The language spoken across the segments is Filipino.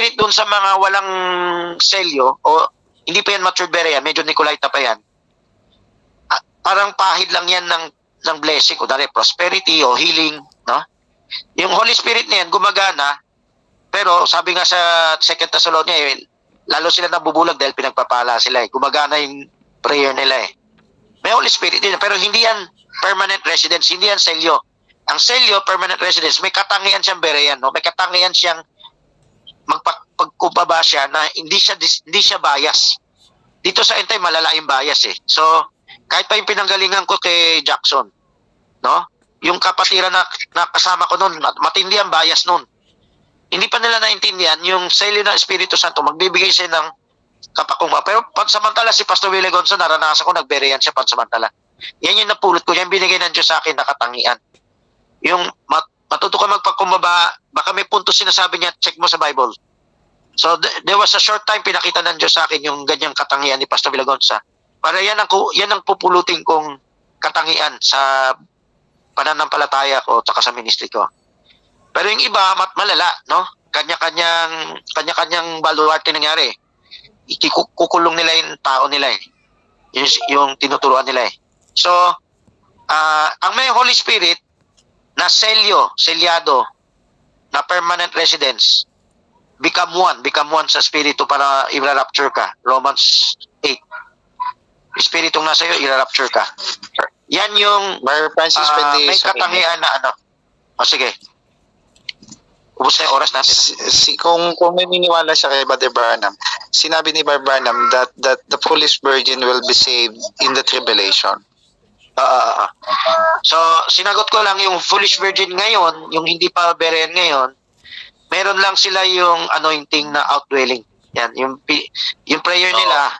Spirit doon sa mga walang selyo, o hindi pa yan matured Berea, medyo Nicolaita pa yan, ah, parang pahid lang yan ng, ng blessing, o dali, prosperity o healing, no? Yung Holy Spirit na yan, gumagana, pero sabi nga sa Second Thessalonians, eh, lalo sila nabubulag dahil pinagpapala sila eh. Gumagana yung prayer nila eh. May Holy Spirit din, pero hindi yan permanent residence, hindi yan selyo. Ang selyo, permanent residence, may katangian siyang Berean, no? May katangian siyang magpagkubaba siya na hindi siya hindi siya bias. Dito sa Entay malala yung bias eh. So, kahit pa yung pinanggalingan ko kay Jackson, no? Yung kapatiran na, na kasama ko noon, mat- matindi ang bias noon. Hindi pa nila naintindihan yung selyo ng Espiritu Santo, magbibigay siya ng kapakuma. Pero pansamantala si Pastor Willie Gonzo, naranasan ko, nagberean siya pansamantala. Yan yung napulot ko, yan binigay ng Diyos sa akin na katangian. Yung mat, matuto ka magpakumbaba, baka may punto sinasabi niya, check mo sa Bible. So th- there was a short time pinakita ng Diyos sa akin yung ganyang katangian ni Pastor Villagonza. Para yan ang yan ang pupulutin kong katangian sa pananampalataya ko at sa ministry ko. Pero yung iba mat malala, no? Kanya-kanyang kanya-kanyang baluarte nangyari. Ikikukulong nila yung tao nila eh. Yung, yung tinuturuan nila eh. So, ah ang may Holy Spirit na selyo, selyado, na permanent residence, become one, become one sa spirito para i-rapture ka. Romans 8. Spiritong nasa iyo, i-rapture ka. Yan yung Brother Francis, ah, pwede may katangian na ano. O sige. Ubus na yung oras natin. si, si- kung kung naniniwala siya kay Brother Branham, sinabi ni Brother Branham that that the foolish virgin will be saved in the tribulation. Ah. So, sinagot ko lang yung foolish virgin ngayon, yung hindi pa beren ngayon, meron lang sila yung anointing na outdwelling. Yan, yung yung prayer nila,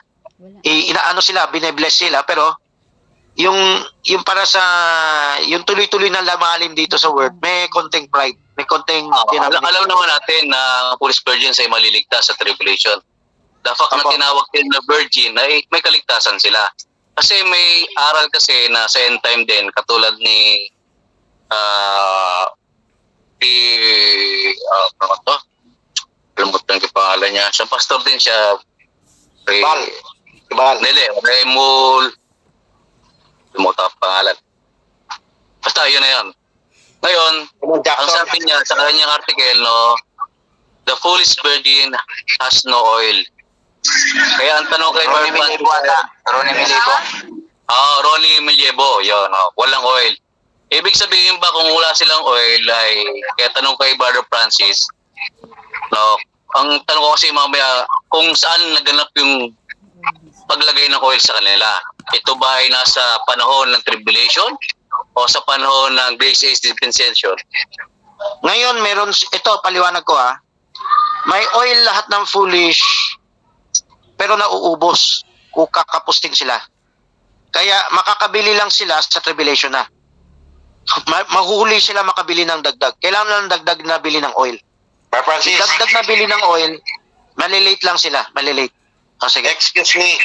i- inaano sila, binebless sila, pero yung yung para sa yung tuloy-tuloy na lamalim dito sa word, may konting pride, may konting Ah, alam, naman natin na Police Virgin ay maliligtas sa tribulation. The fact na tinawag din na virgin ay may kaligtasan sila. Kasi may aral kasi na sa end time din katulad ni ah si ano to? Kalimutan ko yung pangalan niya. Sa pastor din siya. Bal. Ibal. Hindi, Raymond. Limutan ko ang pangalan. Basta yun na yun. Ngayon, ang sabi niya sa kanyang article, no, the foolish virgin has no oil. Kaya ang tanong kay Ronnie Milibo ata. Ronnie Milibo. Ah, Ronnie Miliebo, yun, oh, walang oil. Ibig sabihin ba kung wala silang oil ay, kaya tanong kay Brother Francis, no, ang tanong ko kasi mamaya, kung saan naganap yung paglagay ng oil sa kanila. Ito ba ay nasa panahon ng tribulation o sa panahon ng grace age dispensation? Ngayon, meron, ito, paliwanag ko ha. May oil lahat ng foolish, pero nauubos kung kakapusting sila. Kaya makakabili lang sila sa tribulation na. Ma- mahuli sila makabili ng dagdag. Kailangan lang dagdag na bili ng oil. Brother Francis, Dagdag na bili ng oil, malilate lang sila. Malilate. O sige. excuse me.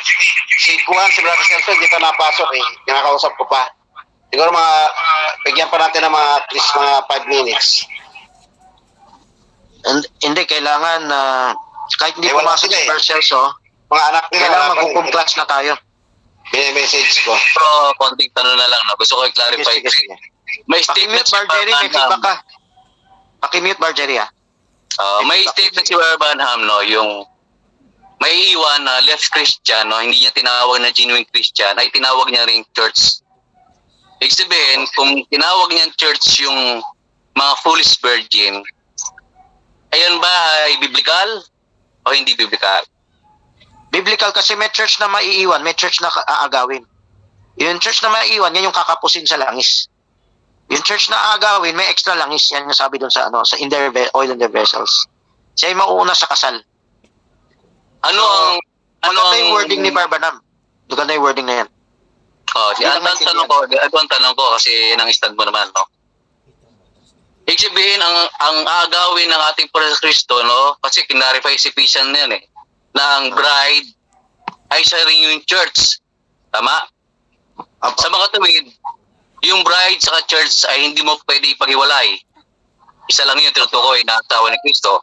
Si Kuhan, si Brother Celso, hindi pa napasok eh. Kinakausap ko pa. Siguro mga, bigyan pa natin ng mga at least mga 5 minutes. And- hindi, kailangan na kahit hindi Eh, pumasok si eh. Barcelso, Mga anak nila, kailangan pa magkukumplas na tayo. Bine-message ko. Pero konting tanong na lang, no? gusto ko i-clarify. May statement Pakimute, Bargery, may feedback ka. Pakimute, Bargery, ah. Ah, may statement si Barbanham, no, yung may iwan na left Christian, no, hindi niya tinawag na genuine Christian, ay tinawag niya ring church. Ibig sabihin, kung tinawag niyang church yung mga foolish virgin, ayun ba ay biblical o hindi biblical? Biblical kasi may church na maiiwan, may church na aagawin. Yung church na maiiwan, yan yung kakapusin sa langis. Yung church na aagawin, may extra langis. Yan yung sabi doon sa ano, sa in their oil in their vessels. Siya yung mauuna sa kasal. Ano So, ang ano ang yung wording ni Barbanam. Maganda yung wording na yan. Oh, si Hindi ang tanong ko, ito ang tanong ko kasi yun ang stand mo naman, no? Ibig sabihin, ang, ang agawin ng ating Panginoon Kristo, no? Kasi kinarify si Ephesians na yan, eh, na ang bride ay sa rin yung church. Tama? Apo. Sa mga tuwid, yung bride sa church ay hindi mo pwede ipaghiwalay. Isa lang yun, tinutukoy na asawa ni Kristo.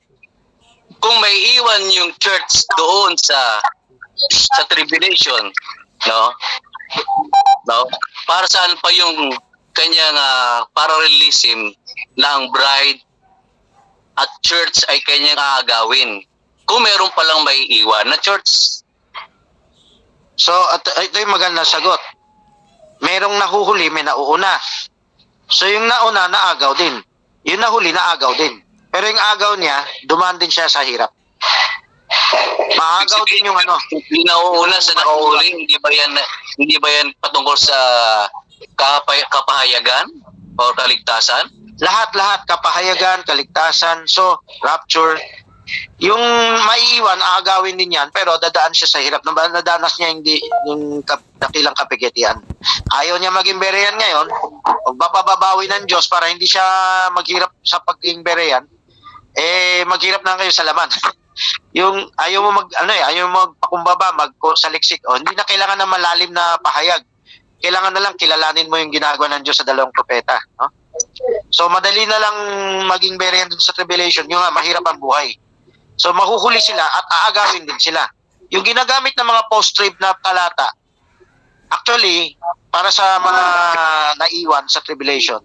kung may iwan yung church doon sa sa tribulation, no? No? Para saan pa yung kanyang uh, parallelism ng bride at church ay kanyang aagawin. Kung meron palang may iwan na church. So, at, ito yung magandang sagot. Merong nahuhuli, may nauuna. So, yung nauna, naagaw din. Yung nahuli, naagaw din. Pero yung agaw niya, dumaan din siya sa hirap. Maagaw din yung ano. Hindi nauuna sa nakahuli, hindi ba yan hindi ba yan patungkol sa kapay, kapahayagan o kaligtasan? Lahat-lahat, kapahayagan, kaligtasan, so, rapture. Yung maiiwan, aagawin din yan, pero dadaan siya sa hirap. Nadanas niya hindi yung dakilang kapigetian. Ayaw niya maging berean ngayon, magpapababawi ng Diyos para hindi siya maghirap sa pagiging berean, eh, maghirap na kayo sa laman. yung ayaw mo mag ano eh ayaw mo magpakumbaba mag saliksik o hindi na kailangan ng malalim na pahayag. Kailangan na lang kilalanin mo yung ginagawa ng Diyos sa dalawang propeta no? So madali na lang maging berean dun sa tribulation. Yung nga mahirap ang buhay so mahuhuli sila at aagawin din sila. Yung ginagamit ng mga post-trib na talata actually para sa mga naiwan sa tribulation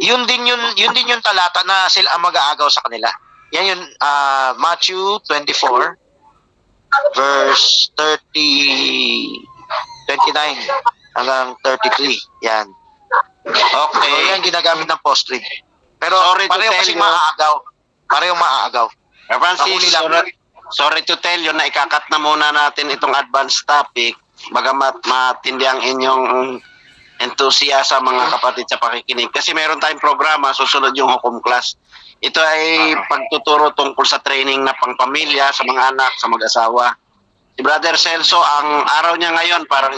yun din yun yun din yung talata na sila ang mag-aagaw sa kanila. Yan yung ah, Matthew 24 verse 30 29 hanggang 33 yan. Okay. so yan ginagamit ng post-trib. Pero Sorry pareho kasi maaagaw pareho maaagaw Sir Francis, lang. sorry, sorry to tell you na ikakat na muna natin itong advanced topic bagamat matindi ang inyong enthusiasm mga kapatid sa pakikinig. Kasi meron tayong programa, susunod yung hukom class. Ito ay pagtuturo tungkol sa training na pangpamilya, sa mga anak, sa mag-asawa. Si Brother Celso, ang araw niya ngayon parang